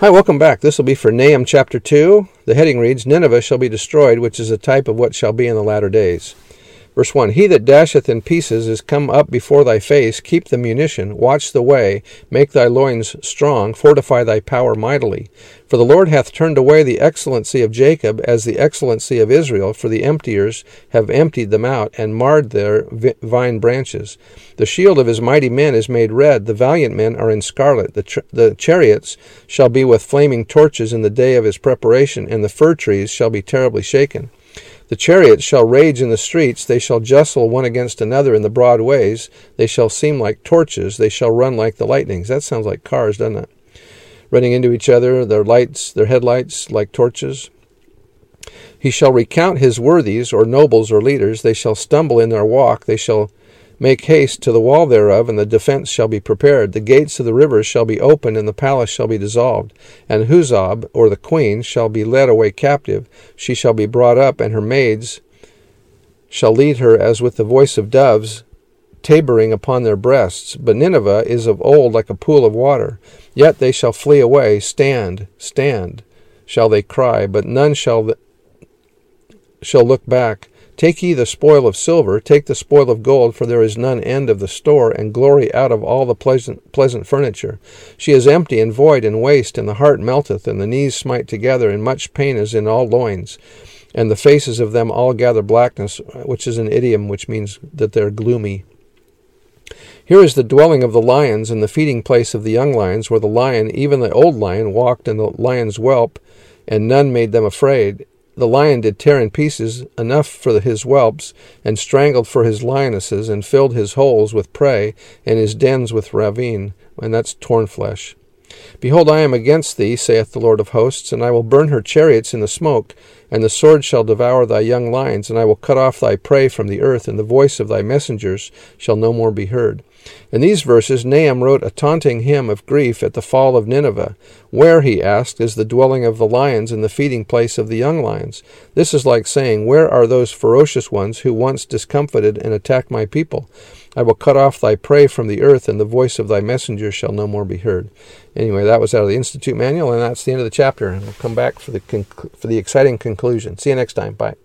Hi, welcome back. This will be for Nahum chapter 2. The heading reads Nineveh shall be destroyed, which is a type of what shall be in the latter days. Verse 1 He that dasheth in pieces is come up before thy face. Keep the munition, watch the way, make thy loins strong, fortify thy power mightily. For the Lord hath turned away the excellency of Jacob as the excellency of Israel, for the emptiers have emptied them out, and marred their vine branches. The shield of his mighty men is made red, the valiant men are in scarlet. The, the chariots shall be with flaming torches in the day of his preparation, and the fir trees shall be terribly shaken. The chariots shall rage in the streets, they shall jostle one against another in the broad ways, they shall seem like torches, they shall run like the lightnings. That sounds like cars, doesn't it? Running into each other, their lights, their headlights like torches. He shall recount his worthies, or nobles, or leaders. They shall stumble in their walk. They shall Make haste to the wall thereof, and the defense shall be prepared. The gates of the rivers shall be opened, and the palace shall be dissolved. And Huzzab, or the queen, shall be led away captive. She shall be brought up, and her maids shall lead her as with the voice of doves, tabering upon their breasts. But Nineveh is of old like a pool of water. Yet they shall flee away. Stand, stand, shall they cry, but none shall, shall look back. Take ye the spoil of silver, take the spoil of gold, for there is none end of the store, and glory out of all the pleasant, pleasant furniture. She is empty and void and waste, and the heart melteth, and the knees smite together, and much pain is in all loins. And the faces of them all gather blackness, which is an idiom which means that they're gloomy. Here is the dwelling of the lions, and the feeding place of the young lions, where the lion, even the old lion, walked, and the lion's whelp, and none made them afraid. The lion did tear in pieces enough for his whelps, and strangled for his lionesses, and filled his holes with prey, and his dens with ravine, and that's torn flesh. Behold, I am against thee, saith the Lord of hosts, and I will burn her chariots in the smoke, and the sword shall devour thy young lions, and I will cut off thy prey from the earth, and the voice of thy messengers shall no more be heard. In these verses, Nahum wrote a taunting hymn of grief at the fall of Nineveh. Where, he asked, is the dwelling of the lions and the feeding place of the young lions? This is like saying, Where are those ferocious ones who once discomfited and attacked my people? I will cut off thy prey from the earth, and the voice of thy messengers shall no more be heard. Anyway, that was out of the Institute Manual, and that's the end of the chapter. And we'll come back for the, conc- for the exciting conclusion. See you next time. Bye.